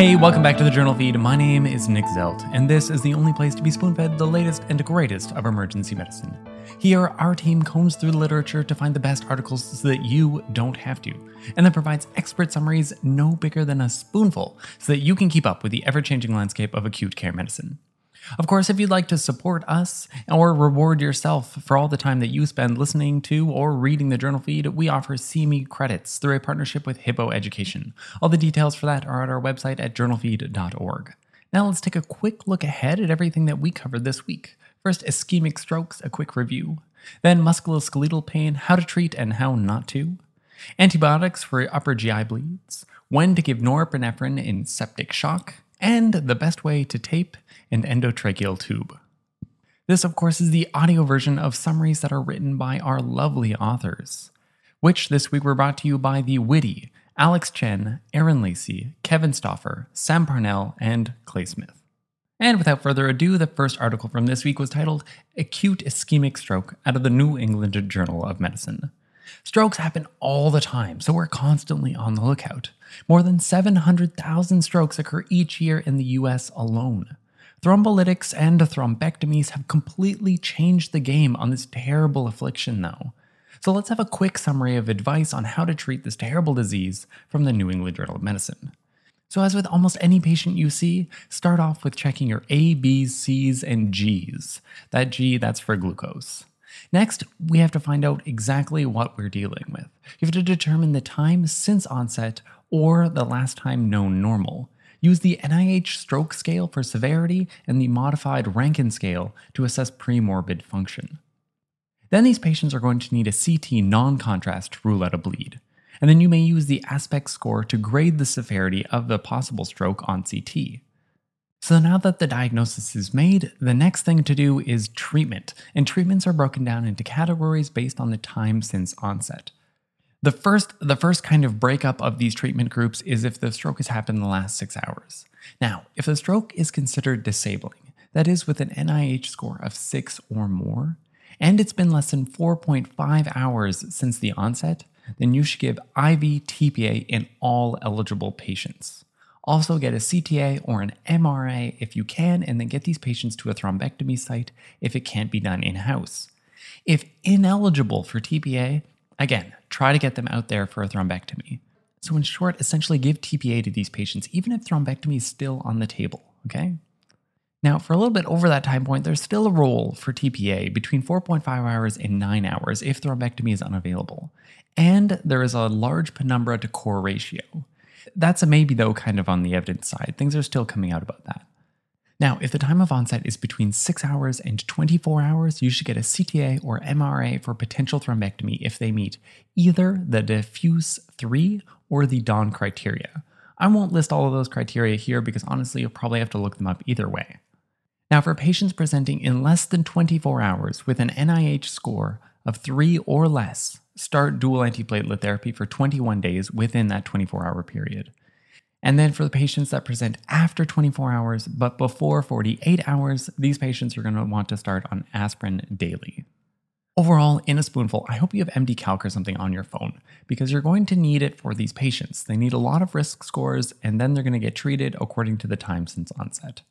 Hey, welcome back to the Journal Feed. My name is Nick Zelt, and this is the only place to be spoon fed the latest and greatest of emergency medicine. Here, our team combs through the literature to find the best articles so that you don't have to, and then provides expert summaries no bigger than a spoonful so that you can keep up with the ever changing landscape of acute care medicine. Of course, if you'd like to support us or reward yourself for all the time that you spend listening to or reading the journal feed, we offer CME credits through a partnership with Hippo Education. All the details for that are at our website at journalfeed.org. Now let's take a quick look ahead at everything that we covered this week. First, ischemic strokes, a quick review. Then, musculoskeletal pain, how to treat and how not to. Antibiotics for upper GI bleeds. When to give norepinephrine in septic shock. And the best way to tape an endotracheal tube. This, of course, is the audio version of summaries that are written by our lovely authors, which this week were brought to you by the witty Alex Chen, Aaron Lacey, Kevin Stoffer, Sam Parnell, and Clay Smith. And without further ado, the first article from this week was titled Acute Ischemic Stroke out of the New England Journal of Medicine. Strokes happen all the time, so we're constantly on the lookout. More than 700,000 strokes occur each year in the US alone. Thrombolytics and thrombectomies have completely changed the game on this terrible affliction, though. So let's have a quick summary of advice on how to treat this terrible disease from the New England Journal of Medicine. So, as with almost any patient you see, start off with checking your A, B, C's, and G's. That G, that's for glucose. Next, we have to find out exactly what we're dealing with. You have to determine the time since onset or the last time known normal. Use the NIH stroke scale for severity and the modified Rankin scale to assess premorbid function. Then these patients are going to need a CT non contrast rule out a bleed. And then you may use the ASPECTS score to grade the severity of the possible stroke on CT. So now that the diagnosis is made, the next thing to do is treatment. And treatments are broken down into categories based on the time since onset. The first, the first kind of breakup of these treatment groups is if the stroke has happened in the last six hours. Now, if the stroke is considered disabling, that is with an NIH score of six or more, and it's been less than 4.5 hours since the onset, then you should give IV TPA in all eligible patients. Also, get a CTA or an MRA if you can, and then get these patients to a thrombectomy site if it can't be done in house. If ineligible for TPA, Again, try to get them out there for a thrombectomy. So, in short, essentially give TPA to these patients, even if thrombectomy is still on the table, okay? Now, for a little bit over that time point, there's still a role for TPA between 4.5 hours and 9 hours if thrombectomy is unavailable. And there is a large penumbra to core ratio. That's a maybe, though, kind of on the evidence side. Things are still coming out about that. Now, if the time of onset is between 6 hours and 24 hours, you should get a CTA or MRA for potential thrombectomy if they meet either the DEFUSE 3 or the Dawn criteria. I won't list all of those criteria here because honestly, you'll probably have to look them up either way. Now, for patients presenting in less than 24 hours with an NIH score of 3 or less, start dual antiplatelet therapy for 21 days within that 24 hour period. And then for the patients that present after 24 hours but before 48 hours, these patients are going to want to start on aspirin daily. Overall, in a spoonful, I hope you have MDCalc or something on your phone because you're going to need it for these patients. They need a lot of risk scores and then they're going to get treated according to the time since onset.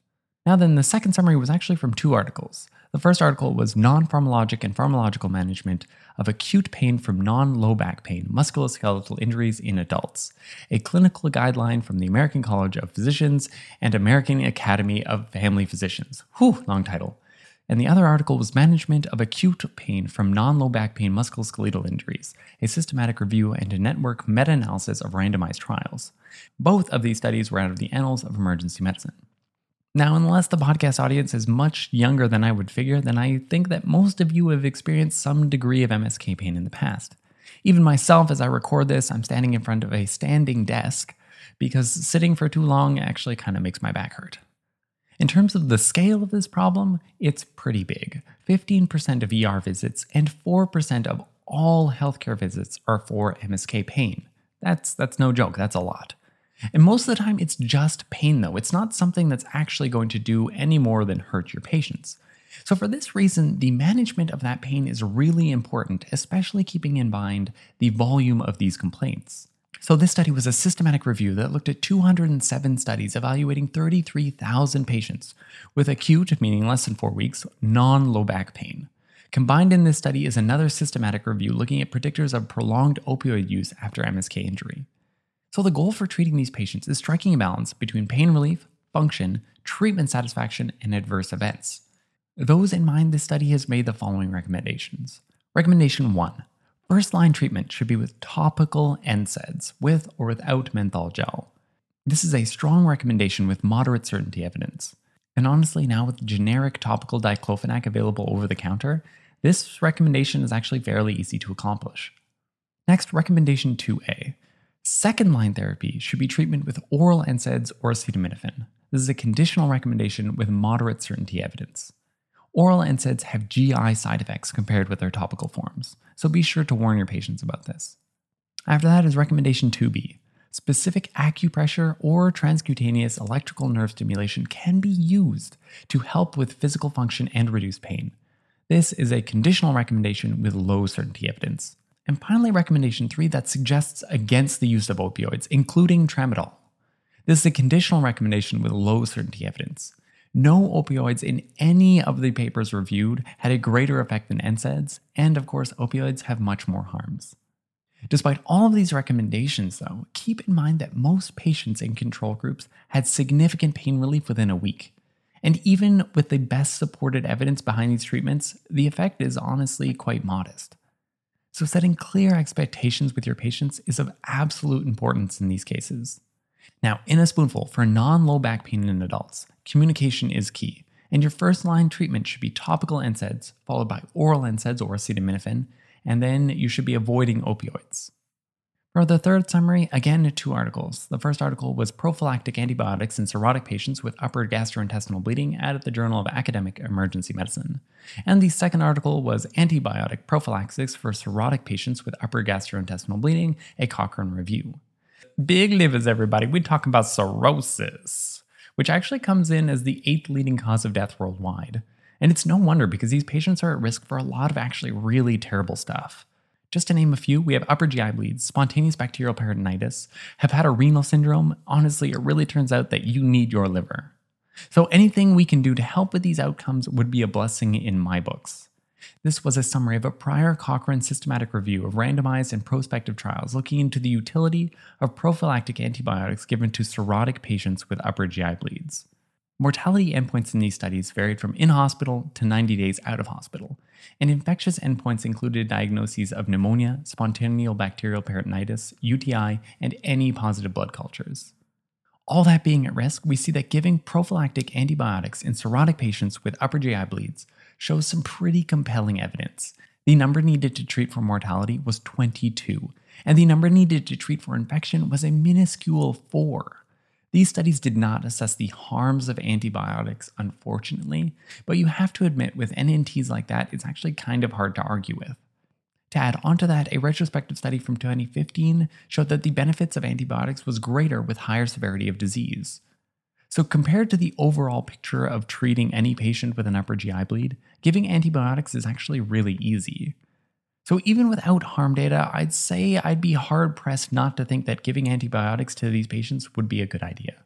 Now, then, the second summary was actually from two articles. The first article was Non Pharmacologic and Pharmacological Management of Acute Pain from Non Low Back Pain, Musculoskeletal Injuries in Adults, a clinical guideline from the American College of Physicians and American Academy of Family Physicians. Whew, long title. And the other article was Management of Acute Pain from Non Low Back Pain Musculoskeletal Injuries, a systematic review and a network meta analysis of randomized trials. Both of these studies were out of the Annals of Emergency Medicine. Now, unless the podcast audience is much younger than I would figure, then I think that most of you have experienced some degree of MSK pain in the past. Even myself, as I record this, I'm standing in front of a standing desk because sitting for too long actually kind of makes my back hurt. In terms of the scale of this problem, it's pretty big. 15% of ER visits and 4% of all healthcare visits are for MSK pain. That's, that's no joke, that's a lot. And most of the time, it's just pain, though. It's not something that's actually going to do any more than hurt your patients. So, for this reason, the management of that pain is really important, especially keeping in mind the volume of these complaints. So, this study was a systematic review that looked at 207 studies evaluating 33,000 patients with acute, meaning less than four weeks, non low back pain. Combined in this study is another systematic review looking at predictors of prolonged opioid use after MSK injury. So, the goal for treating these patients is striking a balance between pain relief, function, treatment satisfaction, and adverse events. Those in mind, this study has made the following recommendations. Recommendation 1 First line treatment should be with topical NSAIDs, with or without menthol gel. This is a strong recommendation with moderate certainty evidence. And honestly, now with generic topical diclofenac available over the counter, this recommendation is actually fairly easy to accomplish. Next, recommendation 2A. Second line therapy should be treatment with oral NSAIDs or acetaminophen. This is a conditional recommendation with moderate certainty evidence. Oral NSAIDs have GI side effects compared with their topical forms, so be sure to warn your patients about this. After that is recommendation 2B. Specific acupressure or transcutaneous electrical nerve stimulation can be used to help with physical function and reduce pain. This is a conditional recommendation with low certainty evidence. And finally, recommendation 3 that suggests against the use of opioids, including tramadol. This is a conditional recommendation with low certainty evidence. No opioids in any of the papers reviewed had a greater effect than NSAIDs, and of course, opioids have much more harms. Despite all of these recommendations, though, keep in mind that most patients in control groups had significant pain relief within a week. And even with the best supported evidence behind these treatments, the effect is honestly quite modest. So, setting clear expectations with your patients is of absolute importance in these cases. Now, in a spoonful, for non low back pain in adults, communication is key, and your first line treatment should be topical NSAIDs, followed by oral NSAIDs or acetaminophen, and then you should be avoiding opioids. For the third summary, again, two articles. The first article was Prophylactic Antibiotics in Cirrhotic Patients with Upper Gastrointestinal Bleeding at the Journal of Academic Emergency Medicine. And the second article was Antibiotic Prophylaxis for Cirrhotic Patients with Upper Gastrointestinal Bleeding, a Cochrane Review. Big livers, everybody. We talk about cirrhosis, which actually comes in as the eighth leading cause of death worldwide. And it's no wonder because these patients are at risk for a lot of actually really terrible stuff. Just to name a few, we have upper GI bleeds, spontaneous bacterial peritonitis, hepatorenal syndrome. Honestly, it really turns out that you need your liver. So anything we can do to help with these outcomes would be a blessing in my books. This was a summary of a prior Cochrane systematic review of randomized and prospective trials looking into the utility of prophylactic antibiotics given to cirrhotic patients with upper GI bleeds. Mortality endpoints in these studies varied from in hospital to 90 days out of hospital, and infectious endpoints included diagnoses of pneumonia, spontaneous bacterial peritonitis, UTI, and any positive blood cultures. All that being at risk, we see that giving prophylactic antibiotics in cirrhotic patients with upper GI bleeds shows some pretty compelling evidence. The number needed to treat for mortality was 22, and the number needed to treat for infection was a minuscule 4. These studies did not assess the harms of antibiotics, unfortunately, but you have to admit with NNTs like that, it's actually kind of hard to argue with. To add onto that, a retrospective study from 2015 showed that the benefits of antibiotics was greater with higher severity of disease. So, compared to the overall picture of treating any patient with an upper GI bleed, giving antibiotics is actually really easy. So, even without harm data, I'd say I'd be hard pressed not to think that giving antibiotics to these patients would be a good idea.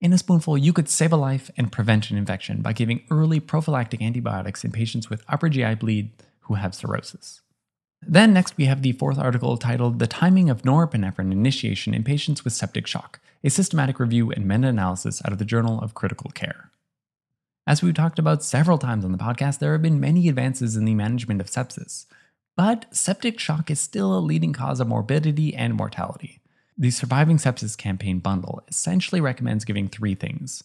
In a spoonful, you could save a life and prevent an infection by giving early prophylactic antibiotics in patients with upper GI bleed who have cirrhosis. Then, next, we have the fourth article titled The Timing of Norepinephrine Initiation in Patients with Septic Shock, a systematic review and meta analysis out of the Journal of Critical Care. As we've talked about several times on the podcast, there have been many advances in the management of sepsis, but septic shock is still a leading cause of morbidity and mortality. The Surviving Sepsis Campaign bundle essentially recommends giving three things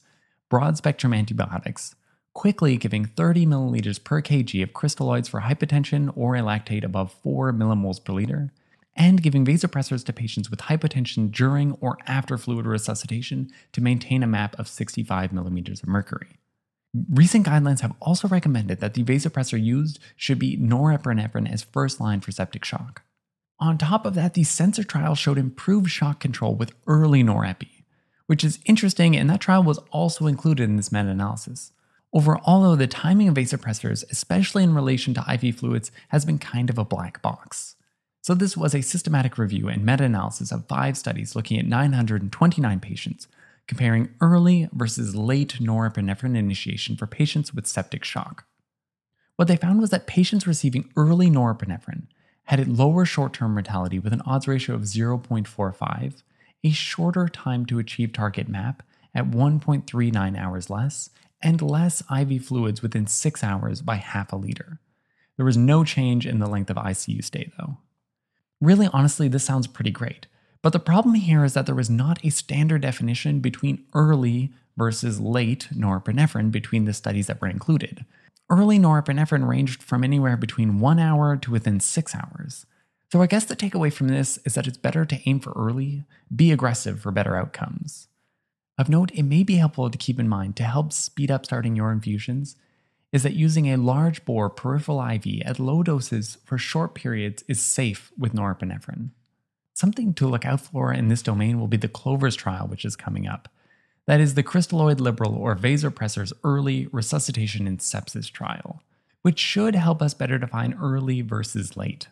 broad spectrum antibiotics, quickly giving 30 milliliters per kg of crystalloids for hypotension or a lactate above 4 millimoles per liter, and giving vasopressors to patients with hypotension during or after fluid resuscitation to maintain a MAP of 65 millimeters of mercury. Recent guidelines have also recommended that the vasopressor used should be norepinephrine as first line for septic shock. On top of that, the CENSER trial showed improved shock control with early norepi, which is interesting, and that trial was also included in this meta analysis. Overall, though, the timing of vasopressors, especially in relation to IV fluids, has been kind of a black box. So, this was a systematic review and meta analysis of five studies looking at 929 patients, comparing early versus late norepinephrine initiation for patients with septic shock. What they found was that patients receiving early norepinephrine had a lower short term mortality with an odds ratio of 0.45, a shorter time to achieve target MAP at 1.39 hours less, and less IV fluids within 6 hours by half a liter. There was no change in the length of ICU stay, though. Really, honestly, this sounds pretty great. But the problem here is that there was not a standard definition between early versus late norepinephrine between the studies that were included. Early norepinephrine ranged from anywhere between one hour to within six hours. So I guess the takeaway from this is that it's better to aim for early, be aggressive for better outcomes. Of note, it may be helpful to keep in mind to help speed up starting your infusions is that using a large bore peripheral IV at low doses for short periods is safe with norepinephrine. Something to look out for in this domain will be the CLOVERS trial, which is coming up. That is the crystalloid liberal or vasopressor's early resuscitation in sepsis trial, which should help us better define early versus late.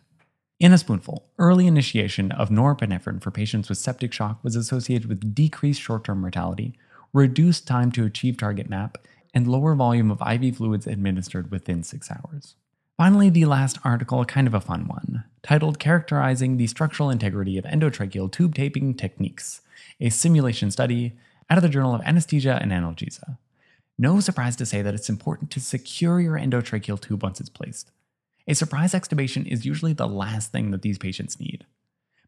In a spoonful, early initiation of norepinephrine for patients with septic shock was associated with decreased short term mortality, reduced time to achieve target MAP, and lower volume of IV fluids administered within six hours. Finally, the last article, kind of a fun one, titled Characterizing the Structural Integrity of Endotracheal Tube Taping Techniques, a simulation study out of the Journal of Anesthesia and Analgesia. No surprise to say that it's important to secure your endotracheal tube once it's placed. A surprise extubation is usually the last thing that these patients need.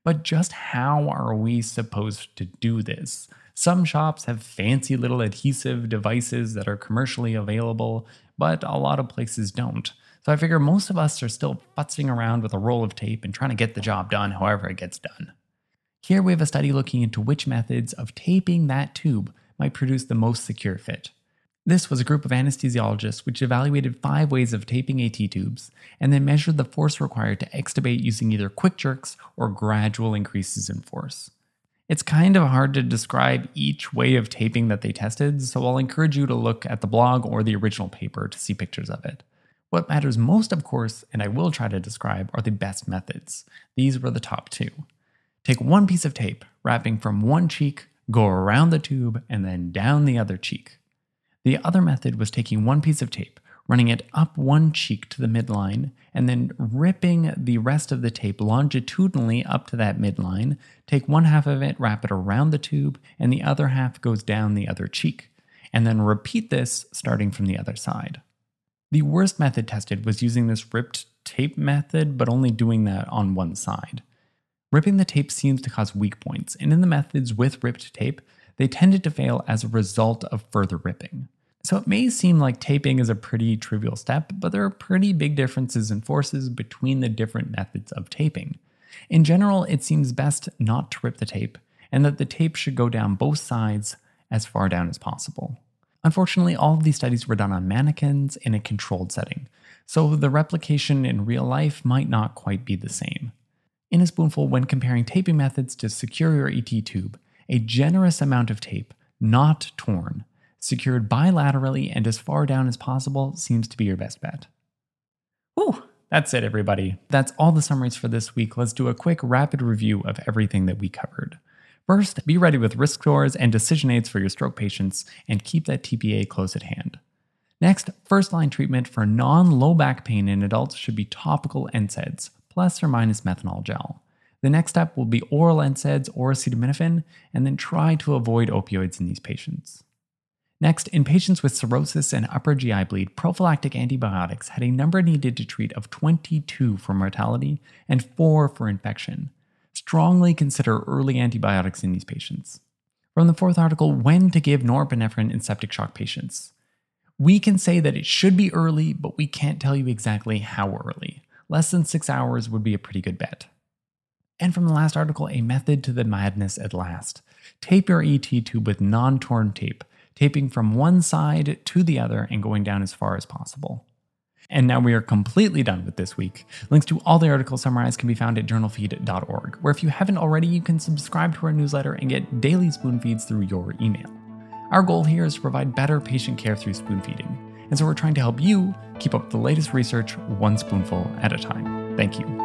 But just how are we supposed to do this? Some shops have fancy little adhesive devices that are commercially available, but a lot of places don't. So I figure most of us are still futzing around with a roll of tape and trying to get the job done however it gets done. Here we have a study looking into which methods of taping that tube might produce the most secure fit. This was a group of anesthesiologists which evaluated five ways of taping ET tubes and then measured the force required to extubate using either quick jerks or gradual increases in force. It's kind of hard to describe each way of taping that they tested, so I'll encourage you to look at the blog or the original paper to see pictures of it. What matters most, of course, and I will try to describe, are the best methods. These were the top two. Take one piece of tape, wrapping from one cheek, go around the tube, and then down the other cheek. The other method was taking one piece of tape, running it up one cheek to the midline, and then ripping the rest of the tape longitudinally up to that midline. Take one half of it, wrap it around the tube, and the other half goes down the other cheek. And then repeat this starting from the other side. The worst method tested was using this ripped tape method, but only doing that on one side. Ripping the tape seems to cause weak points, and in the methods with ripped tape, they tended to fail as a result of further ripping. So it may seem like taping is a pretty trivial step, but there are pretty big differences in forces between the different methods of taping. In general, it seems best not to rip the tape, and that the tape should go down both sides as far down as possible. Unfortunately, all of these studies were done on mannequins in a controlled setting, so the replication in real life might not quite be the same. In a spoonful, when comparing taping methods to secure your ET tube, a generous amount of tape, not torn, secured bilaterally and as far down as possible seems to be your best bet. Whew, that's it, everybody. That's all the summaries for this week. Let's do a quick rapid review of everything that we covered. First, be ready with risk scores and decision aids for your stroke patients and keep that TPA close at hand. Next, first line treatment for non low back pain in adults should be topical NSAIDs, plus or minus menthol gel. The next step will be oral NSAIDs or acetaminophen, and then try to avoid opioids in these patients. Next, in patients with cirrhosis and upper GI bleed, prophylactic antibiotics had a number needed to treat of 22 for mortality and 4 for infection. Strongly consider early antibiotics in these patients. From the fourth article, when to give norepinephrine in septic shock patients. We can say that it should be early, but we can't tell you exactly how early. Less than six hours would be a pretty good bet. And from the last article, a method to the madness at last. Tape your ET tube with non torn tape taping from one side to the other and going down as far as possible. And now we are completely done with this week. Links to all the articles summarized can be found at journalfeed.org, where if you haven't already, you can subscribe to our newsletter and get daily spoon feeds through your email. Our goal here is to provide better patient care through spoon feeding, and so we're trying to help you keep up the latest research one spoonful at a time. Thank you.